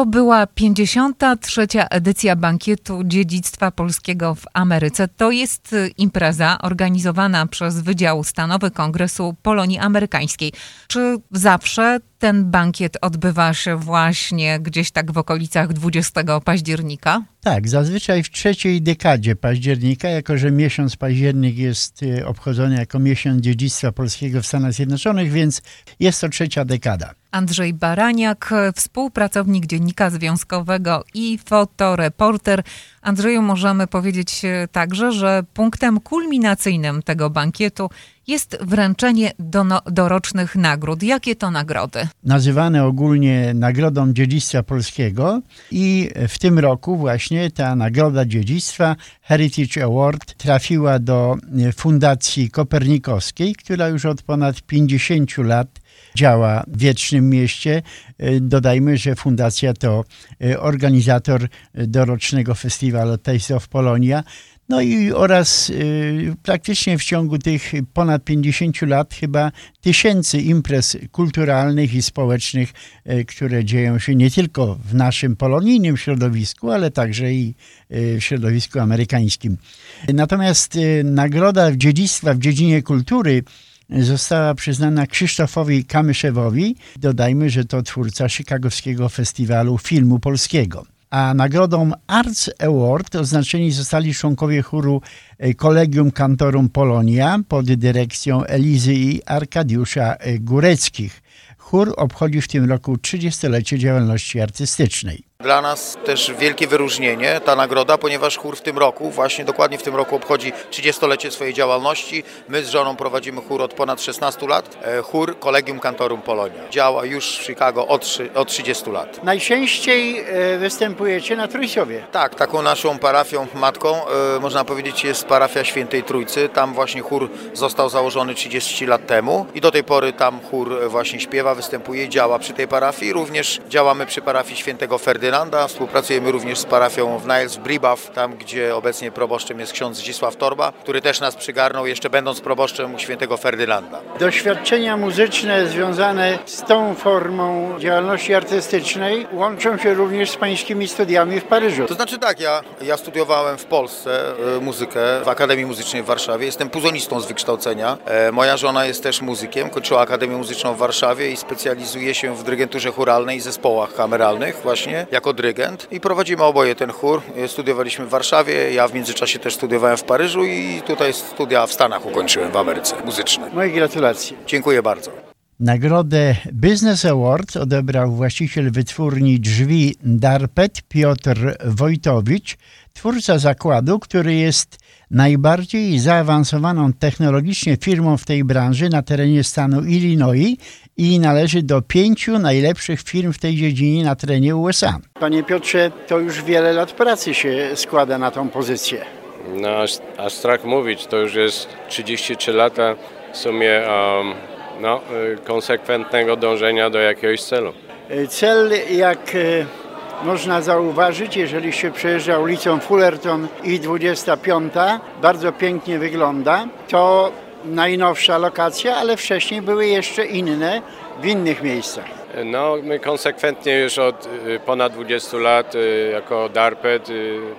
To była 53. edycja Bankietu Dziedzictwa Polskiego w Ameryce. To jest y, impreza organizowana przez Wydział Stanowy Kongresu Polonii Amerykańskiej. Czy zawsze ten bankiet odbywa się właśnie gdzieś tak w okolicach 20 października? Tak, zazwyczaj w trzeciej dekadzie października, jako że miesiąc październik jest y, obchodzony jako miesiąc dziedzictwa polskiego w Stanach Zjednoczonych, więc jest to trzecia dekada. Andrzej Baraniak, współpracownik Dziennika Związkowego i fotoreporter. Andrzeju, możemy powiedzieć także, że punktem kulminacyjnym tego bankietu jest wręczenie do, dorocznych nagród. Jakie to nagrody? Nazywane ogólnie Nagrodą Dziedzictwa Polskiego i w tym roku właśnie ta Nagroda Dziedzictwa Heritage Award trafiła do Fundacji Kopernikowskiej, która już od ponad 50 lat działa w Wiecznym Mieście. Dodajmy, że fundacja to organizator dorocznego festiwalu Taste of Polonia. No i oraz y, praktycznie w ciągu tych ponad 50 lat chyba tysięcy imprez kulturalnych i społecznych, y, które dzieją się nie tylko w naszym polonijnym środowisku, ale także i y, w środowisku amerykańskim. Natomiast nagroda dziedzictwa w dziedzinie kultury została przyznana Krzysztofowi Kamyszewowi. Dodajmy, że to twórca Chicagowskiego Festiwalu Filmu Polskiego a nagrodą Arts Award oznaczeni zostali członkowie chóru Collegium Cantorum Polonia pod dyrekcją Elizy i Arkadiusza Góreckich. Chór obchodzi w tym roku 30-lecie działalności artystycznej. Dla nas też wielkie wyróżnienie ta nagroda, ponieważ chór w tym roku, właśnie dokładnie w tym roku obchodzi 30-lecie swojej działalności. My z żoną prowadzimy chór od ponad 16 lat. E, chór Collegium Cantorum Polonia. Działa już w Chicago od, od 30 lat. Najczęściej e, występujecie na Trójcowie. Tak, taką naszą parafią matką, e, można powiedzieć, jest parafia Świętej Trójcy. Tam właśnie chór został założony 30 lat temu i do tej pory tam chór właśnie śpiewa, występuje, działa przy tej parafii. Również działamy przy parafii Świętego Ferdynanda Ferdynanda. Współpracujemy również z parafią w Niles w Bribaw, tam gdzie obecnie proboszczem jest ksiądz Zdzisław Torba, który też nas przygarnął jeszcze będąc proboszczem świętego Ferdynanda. Doświadczenia muzyczne związane z tą formą działalności artystycznej łączą się również z pańskimi studiami w Paryżu. To znaczy tak, ja, ja studiowałem w Polsce y, muzykę w Akademii Muzycznej w Warszawie. Jestem puzonistą z wykształcenia. E, moja żona jest też muzykiem, kończyła Akademię Muzyczną w Warszawie i specjalizuje się w dyrygenturze churalnej i zespołach kameralnych właśnie jako dyrygent i prowadzimy oboje ten chór. Studiowaliśmy w Warszawie, ja w międzyczasie też studiowałem w Paryżu i tutaj studia w Stanach ukończyłem, w Ameryce, muzyczne. Moje gratulacje. Dziękuję bardzo. Nagrodę Business Award odebrał właściciel wytwórni drzwi Darpet Piotr Wojtowicz, twórca zakładu, który jest najbardziej zaawansowaną technologicznie firmą w tej branży na terenie stanu Illinois i należy do pięciu najlepszych firm w tej dziedzinie na terenie USA. Panie Piotrze, to już wiele lat pracy się składa na tą pozycję. No, aż, aż strach mówić, to już jest 33 lata w sumie um, no, y, konsekwentnego dążenia do jakiegoś celu. Cel, jak y, można zauważyć, jeżeli się przejeżdża ulicą Fullerton i 25, bardzo pięknie wygląda, to najnowsza lokacja, ale wcześniej były jeszcze inne w innych miejscach. No, my konsekwentnie już od y, ponad 20 lat y, jako DARPET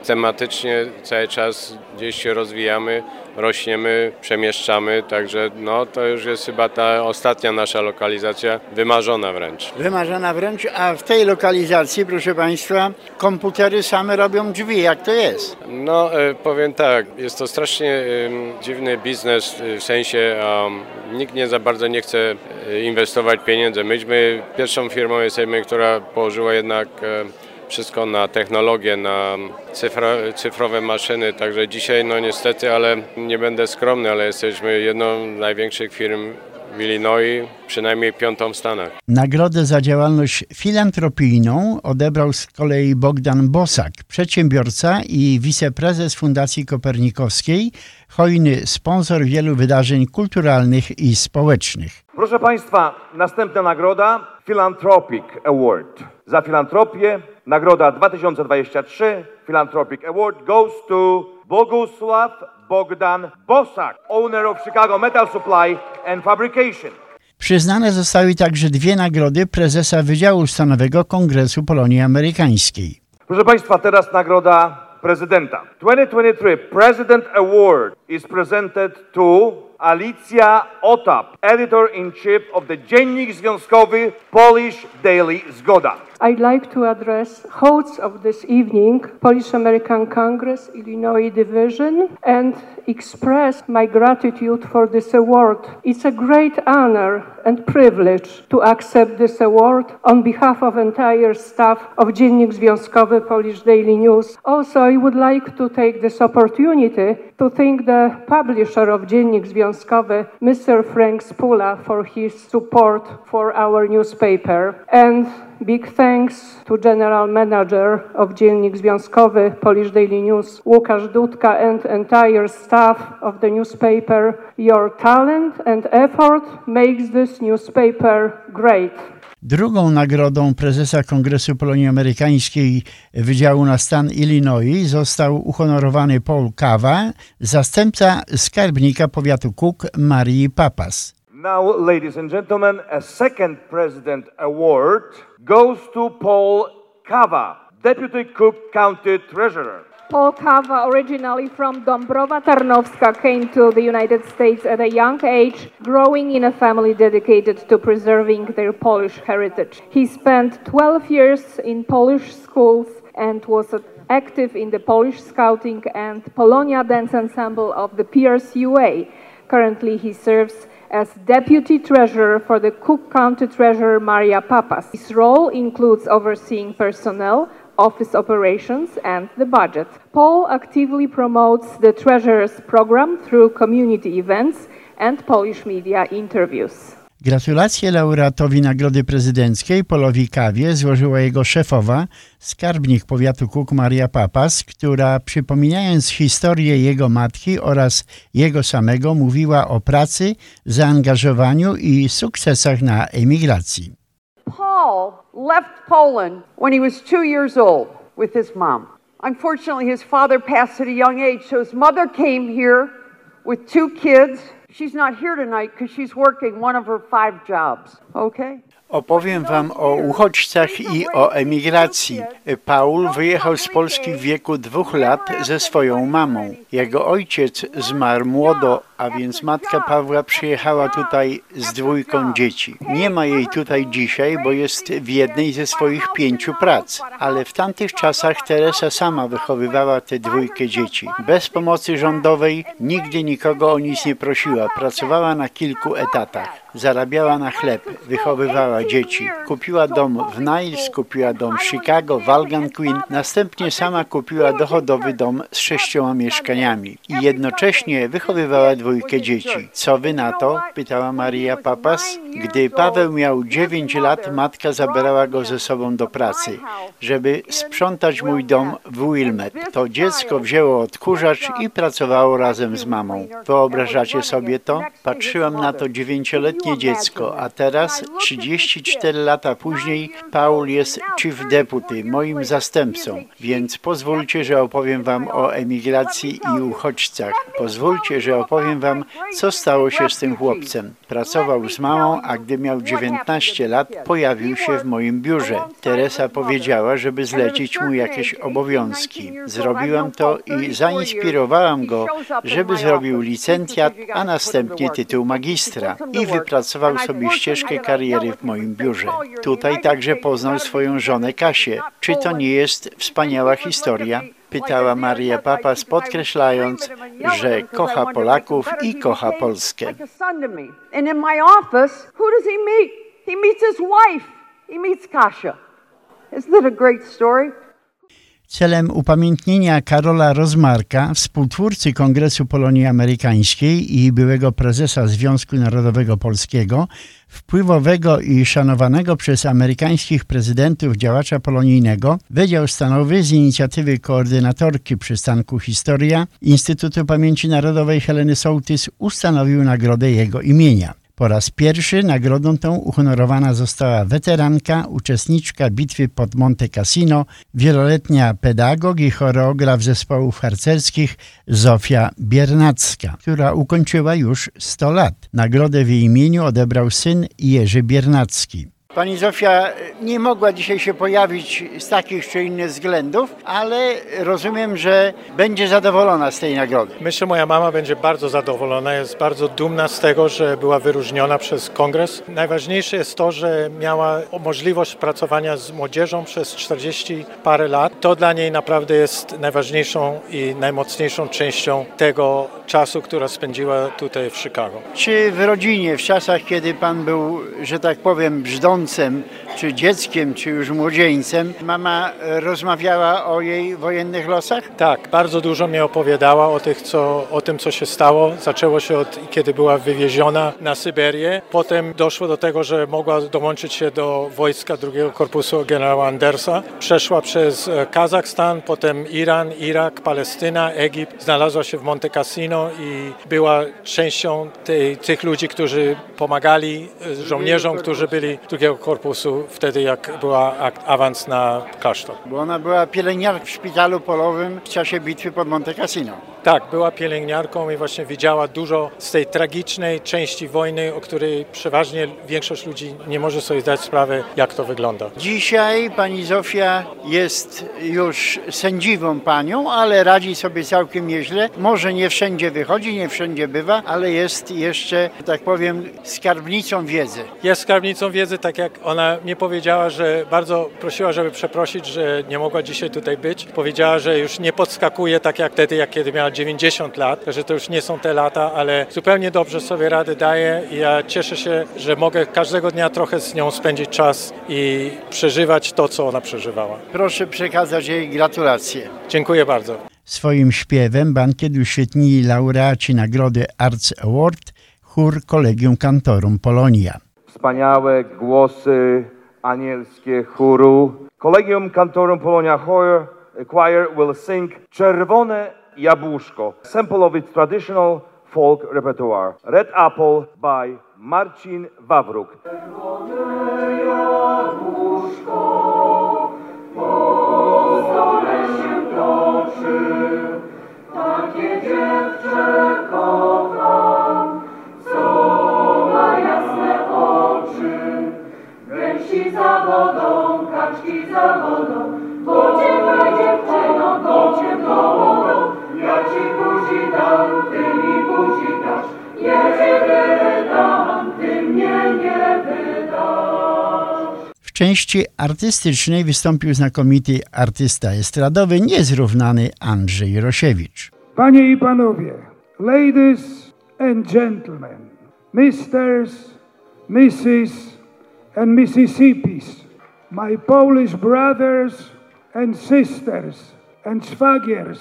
tematycznie cały czas gdzieś się rozwijamy rośniemy, przemieszczamy, także no, to już jest chyba ta ostatnia nasza lokalizacja, wymarzona wręcz. Wymarzona wręcz, a w tej lokalizacji, proszę Państwa, komputery same robią drzwi, jak to jest? No, e, powiem tak, jest to strasznie dziwny biznes, w sensie um, nikt nie za bardzo nie chce e, inwestować pieniędzy. Myśmy pierwszą firmą jesteśmy, która położyła jednak wszystko na technologię, na cyfra, cyfrowe maszyny. Także dzisiaj, no niestety, ale nie będę skromny, ale jesteśmy jedną z największych firm w Illinois, przynajmniej piątą w Stanach. Nagrodę za działalność filantropijną odebrał z kolei Bogdan Bosak, przedsiębiorca i wiceprezes Fundacji Kopernikowskiej, hojny sponsor wielu wydarzeń kulturalnych i społecznych. Proszę Państwa, następna nagroda Philanthropic Award. Za filantropię nagroda 2023 Philanthropic Award goes to Bogusław Bogdan Bosak, owner of Chicago Metal Supply and Fabrication. Przyznane zostały także dwie nagrody prezesa Wydziału Stanowego Kongresu Polonii Amerykańskiej. Proszę Państwa, teraz nagroda prezydenta. 2023 President Award is presented to Alicja Otap, editor-in-chief of the Dziennik Związkowy Polish Daily Zgoda. I'd like to address hosts of this evening, Polish American Congress, Illinois Division, and express my gratitude for this award. It's a great honor and privilege to accept this award on behalf of entire staff of Dziennik Związkowy Polish Daily News. Also, I would like to take this opportunity to thank the publisher of Dziennik Związkowy, Mr. Frank Spula, for his support for our newspaper. And Big thanks to General Manager of Dziennik Związkowy Polish Daily News, Łukasz Dudka and entire staff of the newspaper. Your talent and effort makes this newspaper great. Drugą nagrodą prezesa Kongresu Polonii Amerykańskiej Wydziału na stan Illinois został uhonorowany Paul Kawa, zastępca skarbnika powiatu Cook Marii Papas. Now, ladies and gentlemen, a second President Award goes to Paul Kava, Deputy Cook County Treasurer. Paul originally from Dąbrowa Tarnowska, came to the United States at a young age, growing in a family dedicated to preserving their Polish heritage. He spent 12 years in Polish schools and was active in the Polish Scouting and Polonia Dance Ensemble of the PRCUA. Currently, he serves as Deputy Treasurer for the Cook County Treasurer Maria Papas. His role includes overseeing personnel, office operations, and the budget. Paul actively promotes the Treasurer's program through community events and Polish media interviews. Gratulacje laureatowi Nagrody Prezydenckiej Polowi Kawie złożyła jego szefowa, skarbnik powiatu Kuk Maria Papas, która przypominając historię jego matki oraz jego samego mówiła o pracy, zaangażowaniu i sukcesach na emigracji. Paul left Poland when he was two years old with his mom. Unfortunately, his father passed at a young age, so his mother came here with two kids. She's not here tonight because she's working one of her five jobs, okay? Opowiem Wam o uchodźcach i o emigracji. Paul wyjechał z Polski w wieku dwóch lat ze swoją mamą. Jego ojciec zmarł młodo, a więc matka Pawła przyjechała tutaj z dwójką dzieci. Nie ma jej tutaj dzisiaj, bo jest w jednej ze swoich pięciu prac, ale w tamtych czasach Teresa sama wychowywała tę dwójkę dzieci. Bez pomocy rządowej nigdy nikogo o nic nie prosiła. Pracowała na kilku etatach. Zarabiała na chleb, wychowywała dzieci. Kupiła dom w Niles, kupiła dom w Chicago, w Algonquin. Następnie sama kupiła dochodowy dom z sześcioma mieszkaniami. I jednocześnie wychowywała dwójkę dzieci. Co wy na to? Pytała Maria Papas. Gdy Paweł miał dziewięć lat, matka zabrała go ze sobą do pracy, żeby sprzątać mój dom w Wilmet. To dziecko wzięło odkurzacz i pracowało razem z mamą. Wyobrażacie sobie to? Patrzyłam na to dziewięcioletnie dziecko, a teraz, 34 lata później, Paul jest chief deputy, moim zastępcą, więc pozwólcie, że opowiem wam o emigracji i uchodźcach. Pozwólcie, że opowiem wam, co stało się z tym chłopcem. Pracował z mamą, a gdy miał 19 lat, pojawił się w moim biurze. Teresa powiedziała, żeby zlecić mu jakieś obowiązki. Zrobiłam to i zainspirowałam go, żeby zrobił licencjat, a następnie tytuł magistra i wypracował sobie ścieżkę kariery w moim biurze. Tutaj także poznał swoją żonę Kasię. Czy to nie jest wspaniała historia? Pytała Maria Papas, podkreślając, że kocha Polaków i kocha Polskę. He meets his wife. He meets Kasia. Isn't that a great story? Celem upamiętnienia Karola Rozmarka, współtwórcy Kongresu Polonii Amerykańskiej i byłego prezesa Związku Narodowego Polskiego, wpływowego i szanowanego przez amerykańskich prezydentów działacza polonijnego, Wydział Stanowy z inicjatywy koordynatorki przystanku Historia Instytutu Pamięci Narodowej Heleny Sołtys ustanowił nagrodę jego imienia. Po raz pierwszy nagrodą tą uhonorowana została weteranka, uczestniczka bitwy pod Monte Cassino, wieloletnia pedagog i choreograf zespołów harcerskich Zofia Biernacka, która ukończyła już 100 lat. Nagrodę w jej imieniu odebrał syn Jerzy Biernacki. Pani Zofia nie mogła dzisiaj się pojawić z takich czy innych względów, ale rozumiem, że będzie zadowolona z tej nagrody. Myślę, że moja mama będzie bardzo zadowolona, jest bardzo dumna z tego, że była wyróżniona przez kongres. Najważniejsze jest to, że miała możliwość pracowania z młodzieżą przez 40 parę lat. To dla niej naprawdę jest najważniejszą i najmocniejszą częścią tego czasu, która spędziła tutaj w Chicago. Czy w rodzinie, w czasach, kiedy pan był, że tak powiem, czy dzieckiem, czy już młodzieńcem, mama rozmawiała o jej wojennych losach? Tak, bardzo dużo mi opowiadała o, tych, co, o tym, co się stało. Zaczęło się od kiedy była wywieziona na Syberię. Potem doszło do tego, że mogła dołączyć się do wojska drugiego korpusu generała Andersa. Przeszła przez Kazachstan, potem Iran, Irak, Palestyna, Egipt. Znalazła się w Monte Cassino i była częścią tej, tych ludzi, którzy pomagali żołnierzom, którzy byli drugiego korpusu wtedy, jak była awans na klasztor. Bo ona była pielęgniarką w szpitalu polowym w czasie bitwy pod Monte Cassino. Tak, była pielęgniarką i właśnie widziała dużo z tej tragicznej części wojny, o której przeważnie większość ludzi nie może sobie zdać sprawy, jak to wygląda. Dzisiaj pani Zofia jest już sędziwą panią, ale radzi sobie całkiem nieźle. Może nie wszędzie wychodzi, nie wszędzie bywa, ale jest jeszcze, tak powiem, skarbnicą wiedzy. Jest skarbnicą wiedzy, tak jak ona mnie powiedziała, że bardzo prosiła, żeby przeprosić, że nie mogła dzisiaj tutaj być. Powiedziała, że już nie podskakuje tak jak wtedy, jak kiedy miała 90 lat, że to już nie są te lata, ale zupełnie dobrze sobie rady daje i ja cieszę się, że mogę każdego dnia trochę z nią spędzić czas i przeżywać to, co ona przeżywała. Proszę przekazać jej gratulacje. Dziękuję bardzo. Swoim śpiewem bankiet uświetnili laureaci nagrody Arts Award chór Kolegium Cantorum Polonia. Wspaniałe głosy anielskie chóru. Kolegium Cantorum Polonia Choir Choir will sing Czerwone Jabłuszko, sample of its traditional folk repertoire. Red Apple by Marcin Wawruk. Za wodą, kaczki za wodą, W części artystycznej wystąpił znakomity artysta estradowy, niezrównany Andrzej Rosiewicz. Panie i panowie, ladies and gentlemen, misters, misses and Mississippis, my Polish brothers and sisters and szwagiers,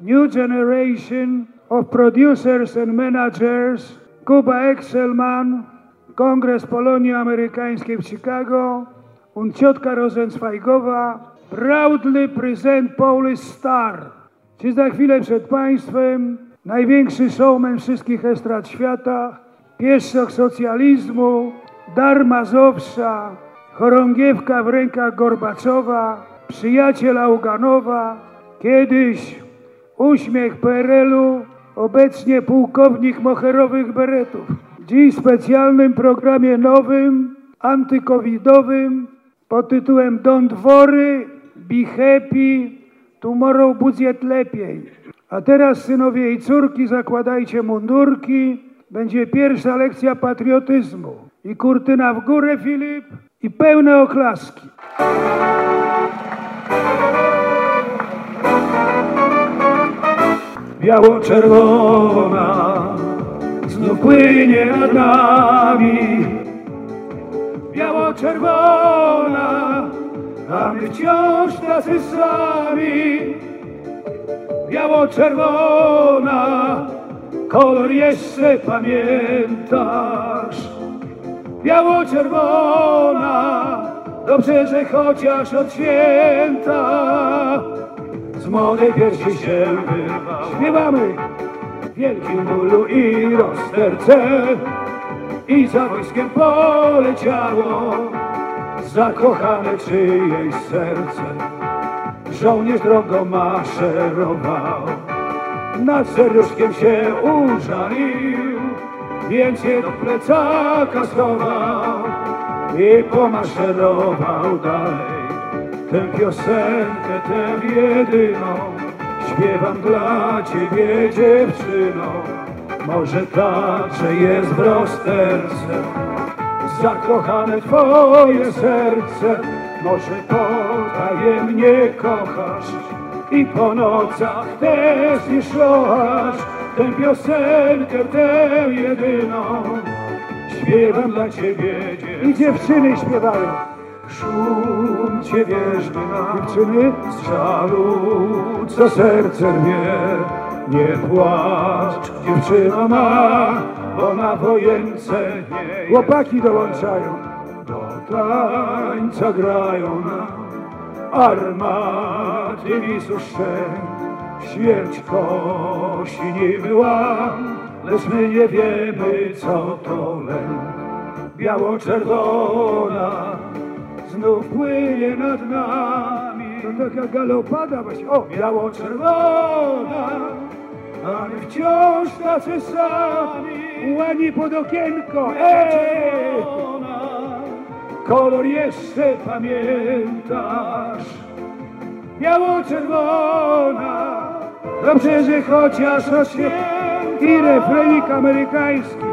new generation of producers and managers, Kuba Excelman, Kongres Polonii Amerykańskiej w Chicago, und ciotka Rosenzweigowa proudly present Polish Star. Czy za chwilę przed Państwem największy showman wszystkich estrad świata, pieszczok socjalizmu, dar Mazowsza, chorągiewka w rękach Gorbaczowa, przyjaciel Auganowa, kiedyś uśmiech PRL-u, obecnie pułkownik moherowych beretów. Dziś w specjalnym programie nowym, antykowidowym pod tytułem Don't worry, be happy, tomorrow budżet lepiej. A teraz synowie i córki zakładajcie mundurki, będzie pierwsza lekcja patriotyzmu. I kurtyna w górę, Filip, i pełne oklaski. Biało-czerwona znów płynie nad nami. Biało-czerwona, a my wciąż tacy sami. Biało-czerwona, kolor jeszcze pamiętasz. Biało-czerwona, dobrze, że chociaż od święta młodej piersi się wyrwał. Śpiewamy w wielkim bólu i rozterce i za wojskiem poleciało zakochane czyjeś serce. Żołnierz drogo maszerował, nad serduszkiem się użalił, więc je do plecaka schował i pomaszerował dalej. Tę piosenkę, tę jedyną, śpiewam dla ciebie dziewczyno. Może tak, że jest w rozterce, zakochane twoje serce. Może potajemnie kochasz i po nocach też szlochasz. Tę piosenkę, tę jedyną, śpiewam dla ciebie dziewczyno. I dziewczyny śpiewają. Szum cię wierzby na dziewczyny z żalu, co serce rwie. Nie płacz, dziewczyno ma, bo na wojence nie Chłopaki dołączają, do tańca grają nam armaty wisusze. Śmierć kosi niby łam, lecz my nie wiemy, co to lęk. Biało-czerwona znów płynie nad nami. To taka galopada właśnie. O, biało-czerwona, ale wciąż tacy sami. Łani pod okienko. Ej! Kolor jeszcze pamiętasz. Biało-czerwona. Dobrze, że chociaż oświet i refrenik amerykański.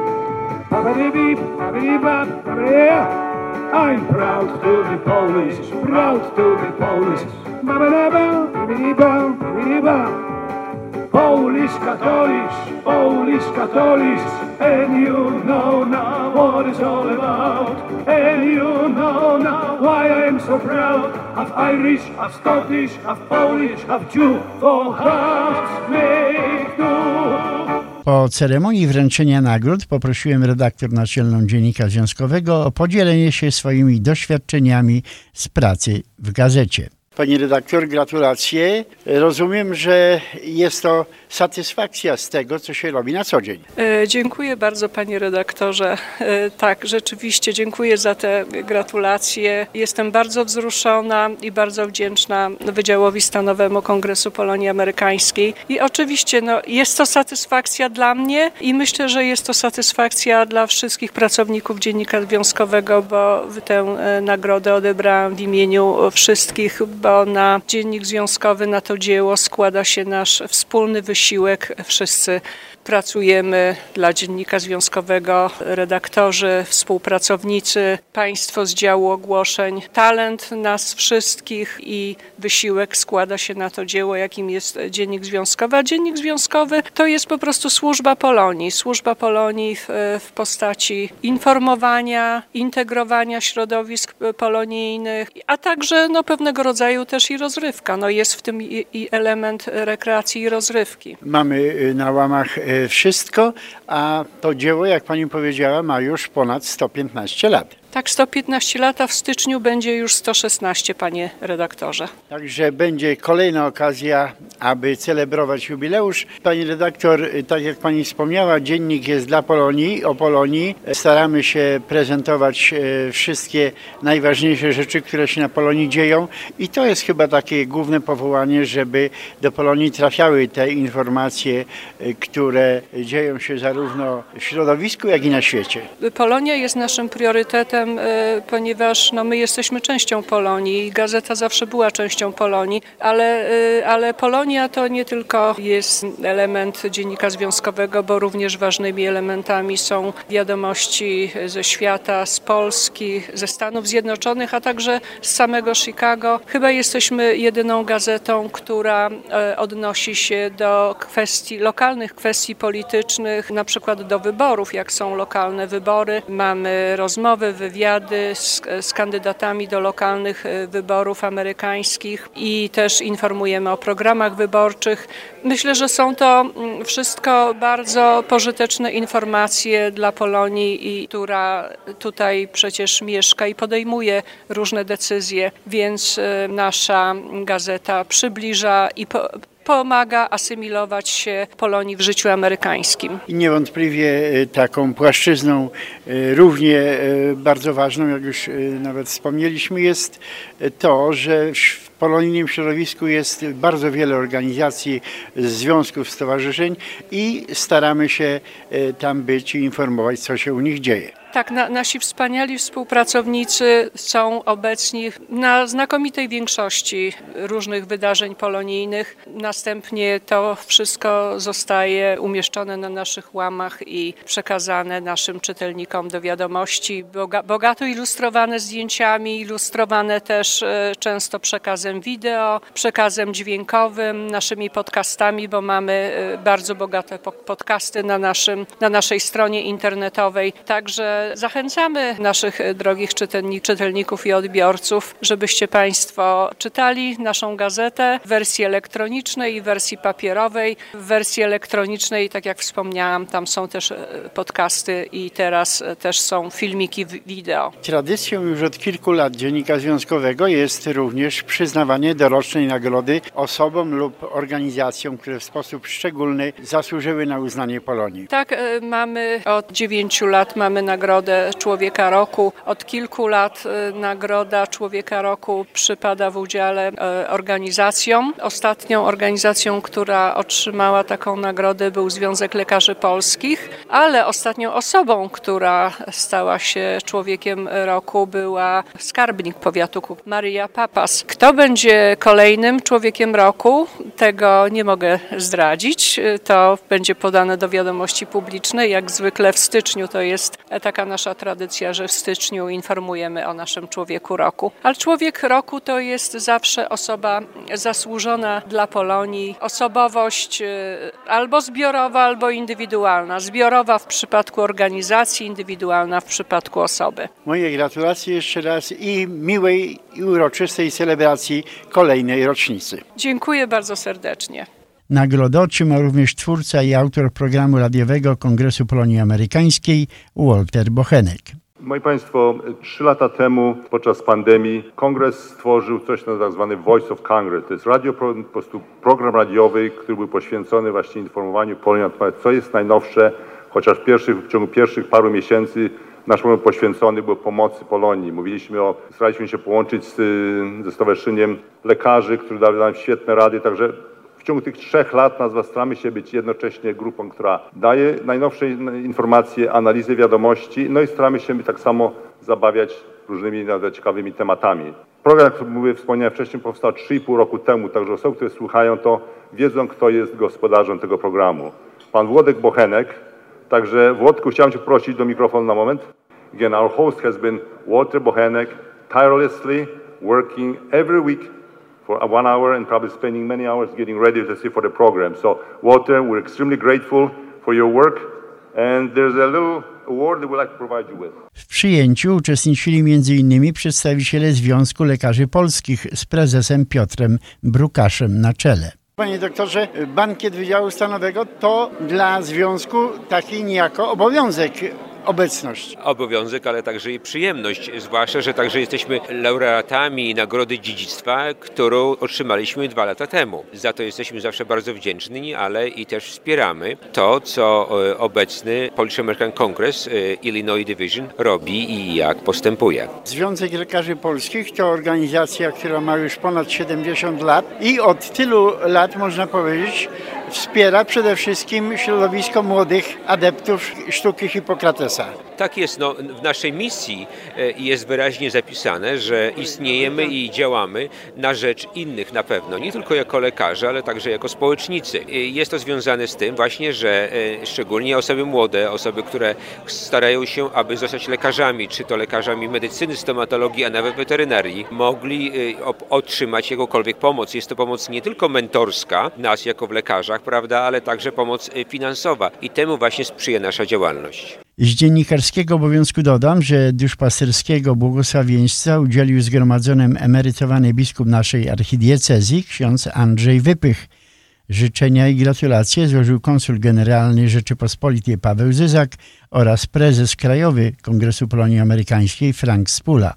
Babadibib, babadibab, babadibab. I'm proud to be Polish, proud to be Polish. Babadaba, babadibab, babadibab. Polish Catholic, Polish Catholic, and you know now what it's all about. And you know now why I am so proud. Half Irish, half Scottish, half Polish, half Jew, for hearts make two. Po ceremonii wręczenia nagród poprosiłem redaktor naczelną Dziennika Związkowego o podzielenie się swoimi doświadczeniami z pracy w gazecie. Pani redaktor, gratulacje. Rozumiem, że jest to satysfakcja z tego, co się robi na co dzień. E, Dziękuję bardzo panie redaktorze. E, Tak, rzeczywiście dziękuję za te gratulacje. Jestem bardzo wzruszona i bardzo wdzięczna Wydziałowi Stanowemu Kongresu Polonii Amerykańskiej. I oczywiście no, jest to satysfakcja dla mnie i myślę, że jest to satysfakcja dla wszystkich pracowników Dziennika Związkowego, bo tę e, nagrodę odebrałam w imieniu wszystkich, bo na Dziennik Związkowy, na to dzieło składa się nasz wspólny wysiłek. Wszyscy pracujemy dla Dziennika Związkowego, redaktorzy, współpracownicy, państwo z działu ogłoszeń. Talent nas wszystkich i wysiłek składa się na to dzieło, jakim jest Dziennik Związkowy. A Dziennik Związkowy to jest po prostu służba Polonii. Służba Polonii w, w postaci informowania, integrowania środowisk polonijnych, a także no, pewnego rodzaju też i rozrywka. No, jest w tym i, i element rekreacji i rozrywki. Mamy y, na łamach y, wszystko, a to dzieło, jak pani powiedziała, ma już ponad 115 lat. Tak, 115 lata w styczniu będzie już 116, panie redaktorze. Także będzie kolejna okazja, aby celebrować jubileusz. Pani redaktor, tak jak pani wspomniała, dziennik jest dla Polonii, o Polonii. Staramy się prezentować e, wszystkie najważniejsze rzeczy, które się na Polonii dzieją i to jest chyba takie główne powołanie, żeby do Polonii trafiały te informacje, e, które dzieją się zarówno w środowisku, jak i na świecie. Polonia jest naszym priorytetem, e, ponieważ no, my jesteśmy częścią Polonii. Gazeta zawsze była częścią Polonii, ale, e, ale Polonia to nie tylko jest element dziennika związkowego, bo również ważnymi elementami są wiadomości ze świata, z Polski, ze Stanów Zjednoczonych, a także z samego Chicago. Chyba jesteśmy jedyną gazetą, która e, odnosi się do kwestii, lokalnych kwestii politycznych, na przykład do wyborów, jak są lokalne wybory. Mamy rozmowy, wywiady z, z kandydatami do lokalnych e, wyborów amerykańskich i też informujemy o programach wyborczych. Myślę, że są to mm, wszystko bardzo pożyteczne informacje dla Polonii, i która tutaj przecież mieszka i podejmuje różne decyzje, więc e, nasza gazeta przybliża i po, pomaga asymilować się Polonii w życiu amerykańskim. I niewątpliwie e, taką płaszczyzną e, równie e, bardzo ważną, jak już nawet wspomnieliśmy, jest to, że w polonijnym środowisku jest bardzo wiele organizacji, związków, stowarzyszeń i staramy się tam być i informować, co się u nich dzieje. Tak, na, nasi wspaniali współpracownicy są obecni na znakomitej większości różnych wydarzeń polonijnych. Następnie to wszystko zostaje umieszczone na naszych łamach i przekazane naszym czytelnikom do wiadomości. Boga, bogato ilustrowane zdjęciami, ilustrowane też e, często przekazem wideo, przekazem dźwiękowym, naszymi podcastami, bo mamy e, bardzo bogate podcasty na, naszym, na naszej stronie internetowej. Także Zachęcamy naszych drogich czytelników i odbiorców, żebyście Państwo czytali naszą gazetę w wersji elektronicznej i wersji papierowej. W wersji elektronicznej, tak jak wspomniałam, tam są też e, podcasty i teraz e, też są filmiki wideo. Tradycją już od kilku lat Dziennika Związkowego jest również przyznawanie dorocznej nagrody osobom lub organizacjom, które w sposób szczególny zasłużyły na uznanie Polonii. Tak, e, mamy od dziewięciu lat mamy nagrodę Nagrodę Człowieka Roku. Od kilku lat y, Nagroda Człowieka Roku przypada w udziale y, organizacjom. Ostatnią organizacją, która otrzymała taką nagrodę był Związek Lekarzy Polskich, ale ostatnią osobą, która stała się Człowiekiem Roku była skarbnik powiatu Maria Papas. Kto będzie kolejnym Człowiekiem Roku, tego nie mogę zdradzić. To będzie podane do wiadomości publicznej. Jak zwykle w styczniu to jest taka nasza tradycja, że w styczniu informujemy o naszym człowieku roku. Ale człowiek roku to jest zawsze osoba zasłużona dla Polonii, osobowość y, albo zbiorowa, albo indywidualna. Zbiorowa w przypadku organizacji, indywidualna w przypadku osoby. Moje gratulacje jeszcze raz i miłej i uroczystej celebracji kolejnej rocznicy. Dziękuję bardzo serdecznie. Nagrodę otrzymał również twórca i autor programu radiowego Kongresu Polonii Amerykańskiej Walter Bochenek. Moi Państwo, trzy lata temu podczas pandemii kongres stworzył coś na tak zwany Voice of Congress. To jest radio, po prostu program radiowy, który był poświęcony właśnie informowaniu Polonii na temat, co jest najnowsze, chociaż pierwszych, w ciągu pierwszych paru miesięcy nasz program poświęcony był pomocy Polonii. Mówiliśmy o, staraliśmy się połączyć z, ze Stowarzyszeniem Lekarzy, które dały nam świetne rady, także ciągu tych trzech lat nazwa staramy się być jednocześnie grupą, która daje najnowsze informacje, analizy wiadomości, no i staramy się tak samo zabawiać różnymi nawet ciekawymi tematami. Program, jak mówię, wspomniałem wcześniej, powstał 3,5 roku temu, także osoby, które słuchają, to wiedzą, kto jest gospodarzem tego programu. Pan Włodek Bochenek, także Włodku, chciałem Cię prosić do mikrofonu na moment. Again, our host has been Walter Bochenek, tirelessly working every week for one hour and probably spending many hours getting ready to see for the program. So, Walter, we're extremely grateful for your work, and there's a little award that we'd like to provide you with. W przyjęciu uczestniczyli m.in. przedstawiciele Związku Lekarzy Polskich z prezesem Piotrem Brukaszem na czele. Panie doktorze, bankiet Wydziału Stanowego to dla związku taki niejako obowiązek obecność. Obowiązek, ale także i przyjemność, zwłaszcza, że także jesteśmy laureatami Nagrody Dziedzictwa, którą otrzymaliśmy dwa lata temu. Za to jesteśmy zawsze bardzo wdzięczni, ale i też wspieramy to, co e, obecny Polish American Congress e, Illinois Division robi i jak postępuje. Związek Lekarzy Polskich to organizacja, która ma już ponad 70 lat i od tylu lat, można powiedzieć, wspiera przede wszystkim środowisko młodych adeptów sztuki Hipokratesa. Tak jest. No, w naszej misji e, jest wyraźnie zapisane, że istniejemy i działamy na rzecz innych na pewno, nie tylko jako lekarze, ale także jako społecznicy. Jest to związane z tym właśnie, że e, szczególnie osoby młode, osoby, które starają się, aby zostać lekarzami, czy to lekarzami medycyny, stomatologii, a nawet weterynarii, mogli e, otrzymać jakąkolwiek pomoc. Jest to pomoc nie tylko mentorska nas jako w lekarzach, prawda, ale także pomoc finansowa i temu właśnie sprzyja nasza działalność. Z dziennikarskiego obowiązku dodam, że duszpasterskiego błogosławieństwa udzielił zgromadzonym emerytowany biskup naszej archidiecezji, ksiądz Andrzej Wypych. Życzenia i gratulacje złożył konsul generalny Rzeczypospolitej Paweł Zyzak oraz prezes krajowy Kongresu Polonii Amerykańskiej Frank Spula.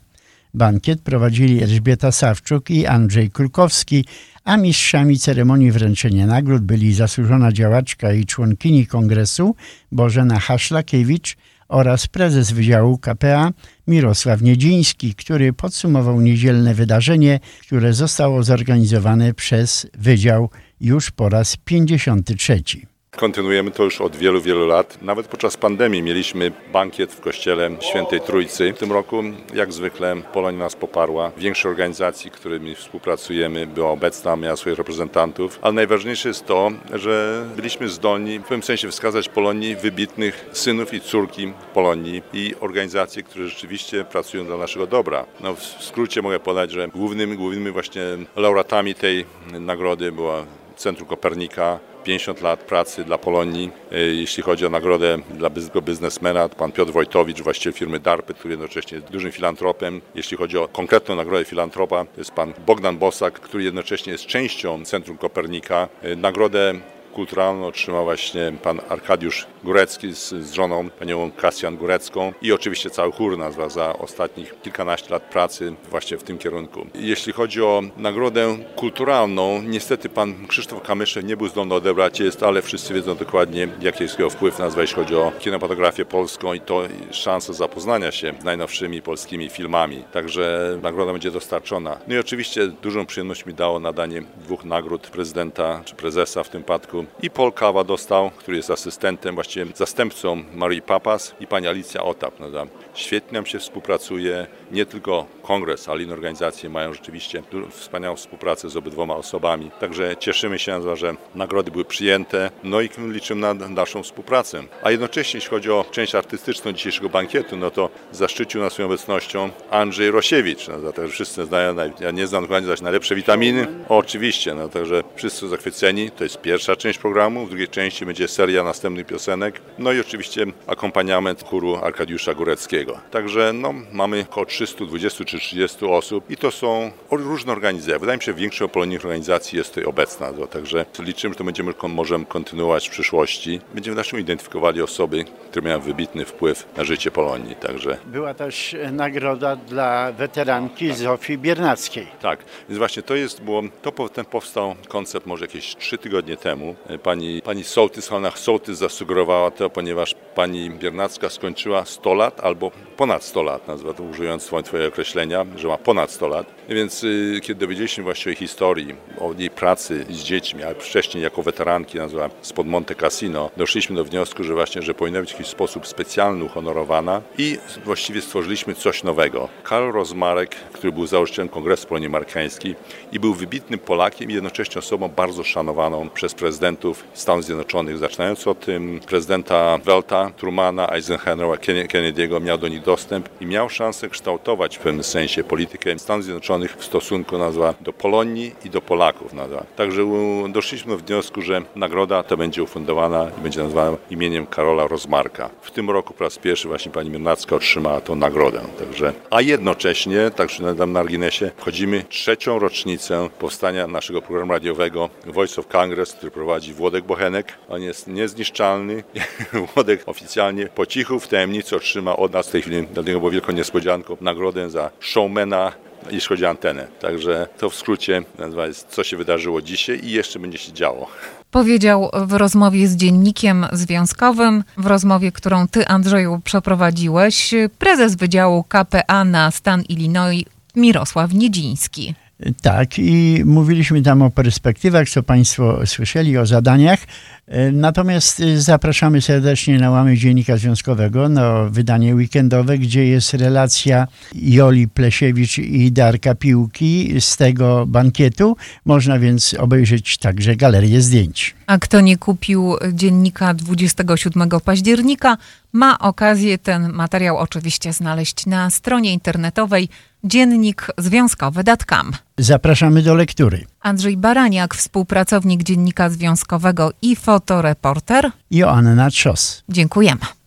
Bankiet prowadzili Elżbieta Sawczuk i Andrzej Kulkowski, a mistrzami ceremonii wręczenia nagród byli zasłużona działaczka i członkini kongresu Bożena Haszlakiewicz oraz prezes Wydziału KPA Mirosław Niedziński, który podsumował niedzielne wydarzenie, które zostało zorganizowane przez Wydział już po raz 53. Kontynuujemy to już od wielu, wielu lat. Nawet podczas pandemii mieliśmy bankiet w kościele Świętej Trójcy. W tym roku, jak zwykle, Polonia nas poparła. Większość organizacji, którymi współpracujemy, była obecna, miała swoich reprezentantów. Ale najważniejsze jest to, że byliśmy zdolni w pewnym sensie wskazać Polonii wybitnych synów i córki Polonii i organizacje, które rzeczywiście pracują dla naszego dobra. No, w skrócie mogę podać, że głównymi, głównymi właśnie laureatami tej nagrody była Centrum Kopernika, 50 lat pracy dla Polonii. Jeśli chodzi o nagrodę dla biznesmena, pan Piotr Wojtowicz, właściciel firmy DARPy, który jednocześnie jest dużym filantropem. Jeśli chodzi o konkretną nagrodę filantropa, to jest pan Bogdan Bosak, który jednocześnie jest częścią Centrum Kopernika. Nagrodę kulturalną otrzymał właśnie pan Arkadiusz Górecki z, z żoną, panią Kasjan Górecką i oczywiście cały chór nazwa za ostatnich kilkanaście lat pracy właśnie w tym kierunku. Jeśli chodzi o nagrodę kulturalną, niestety pan Krzysztof Kamyszew nie był zdolny odebrać jest, ale wszyscy wiedzą dokładnie jaki jest jego wpływ nazwa, jeśli chodzi o kinematografię polską i to szansa zapoznania się z najnowszymi polskimi filmami. Także nagroda będzie dostarczona. No i oczywiście dużą przyjemność mi dało nadanie dwóch nagród prezydenta czy prezesa w tym przypadku i Paul Kawa dostał, który jest asystentem, właściwie zastępcą Marii Papas i pani Alicja Otap. No, świetnie nam się współpracuje, nie tylko kongres, ale inne organizacje mają rzeczywiście wspaniałą współpracę z obydwoma osobami. Także cieszymy się, że nagrody były przyjęte, no i liczymy na dalszą współpracę. A jednocześnie, jeśli chodzi o część artystyczną dzisiejszego bankietu, no to zaszczycił nas swoją obecnością Andrzej Rosiewicz. No, także wszyscy znają, ja nie znam dokładnie zaś najlepsze witaminy. O, oczywiście, no, także wszyscy zachwyceni. To jest pierwsza część programu, w drugiej części będzie seria następnych piosenek, no i oczywiście akompaniament chóru Arkadiusza Góreckiego. Także no, mamy około 320 czy 30 osób i to są różne organizacje. Wydaje mi się, że większość polonijnych organizacji jest tutaj obecna, także liczymy, że to będziemy możemy kontynuować w przyszłości. Będziemy naszym identyfikowali osoby, które miały wybitny wpływ na życie Polonii. Także. Była też nagroda dla weteranki Zofii Biernackiej. Tak, więc właśnie to jest, było, to ten powstał koncept może jakieś trzy tygodnie temu. Pani, pani Sołtys, Hanna Sołtys zasugerowała to, ponieważ pani Biernacka skończyła 100 lat albo ponad 100 lat, nazwa to użyjąc twoje określenia, że ma ponad 100 lat. Więc y, kiedy dowiedzieliśmy się o historii, o jej pracy z dziećmi, a wcześniej jako weteranki, nazwa spod Monte Cassino, doszliśmy do wniosku, że właśnie, że powinna być w jakiś sposób specjalny uhonorowana i właściwie stworzyliśmy coś nowego. Karol Rozmarek, który był założycielem Kongresu Polonii Amerykańskiej i był wybitnym Polakiem i jednocześnie osobą bardzo szanowaną przez prezydentów Stanów Zjednoczonych, zaczynając od tym prezydenta Welta, Trumana, Eisenhowera, Kennedy'ego, miał do nich dostęp i miał szansę kształtować w pewnym sensie politykę Stanów Zjednoczonych w stosunku nazwa, do Polonii i do Polaków. Nazwa. Także doszliśmy do wniosku, że nagroda ta będzie ufundowana i będzie nazwana imieniem Karola Rozmarka. W tym roku po raz pierwszy właśnie pani Miernacka otrzymała tą nagrodę. Także, a jednocześnie, także na marginesie, wchodzimy trzecią rocznicę powstania naszego programu radiowego Voice of Congress, który prowadzi Włodek Bochenek. On jest niezniszczalny. Włodek oficjalnie po cichu w tajemnicy otrzyma od nas w tej chwili, dla niego było wielką niespodzianką, nagrodę za showmana jeśli chodzi o antenę. Także to w skrócie jest, co się wydarzyło dzisiaj i jeszcze będzie się działo. Powiedział w rozmowie z dziennikiem związkowym, w rozmowie, którą ty, Andrzeju, przeprowadziłeś, prezes Wydziału KPA na stan Illinois Mirosław Niedziński. Tak, i mówiliśmy tam o perspektywach, co Państwo słyszeli, o zadaniach. Natomiast zapraszamy serdecznie na łamy Dziennika Związkowego, na wydanie weekendowe, gdzie jest relacja Joli Plesiewicz i Darka Piłki z tego bankietu. Można więc obejrzeć także galerię zdjęć. A kto nie kupił dziennika 27 października, ma okazję ten materiał oczywiście znaleźć na stronie internetowej dziennikzwiązkowy.com. Zapraszamy do lektury. Andrzej Baraniak, współpracownik Dziennika Związkowego i fotoreporter. Joanna Trzos. Dziękujemy.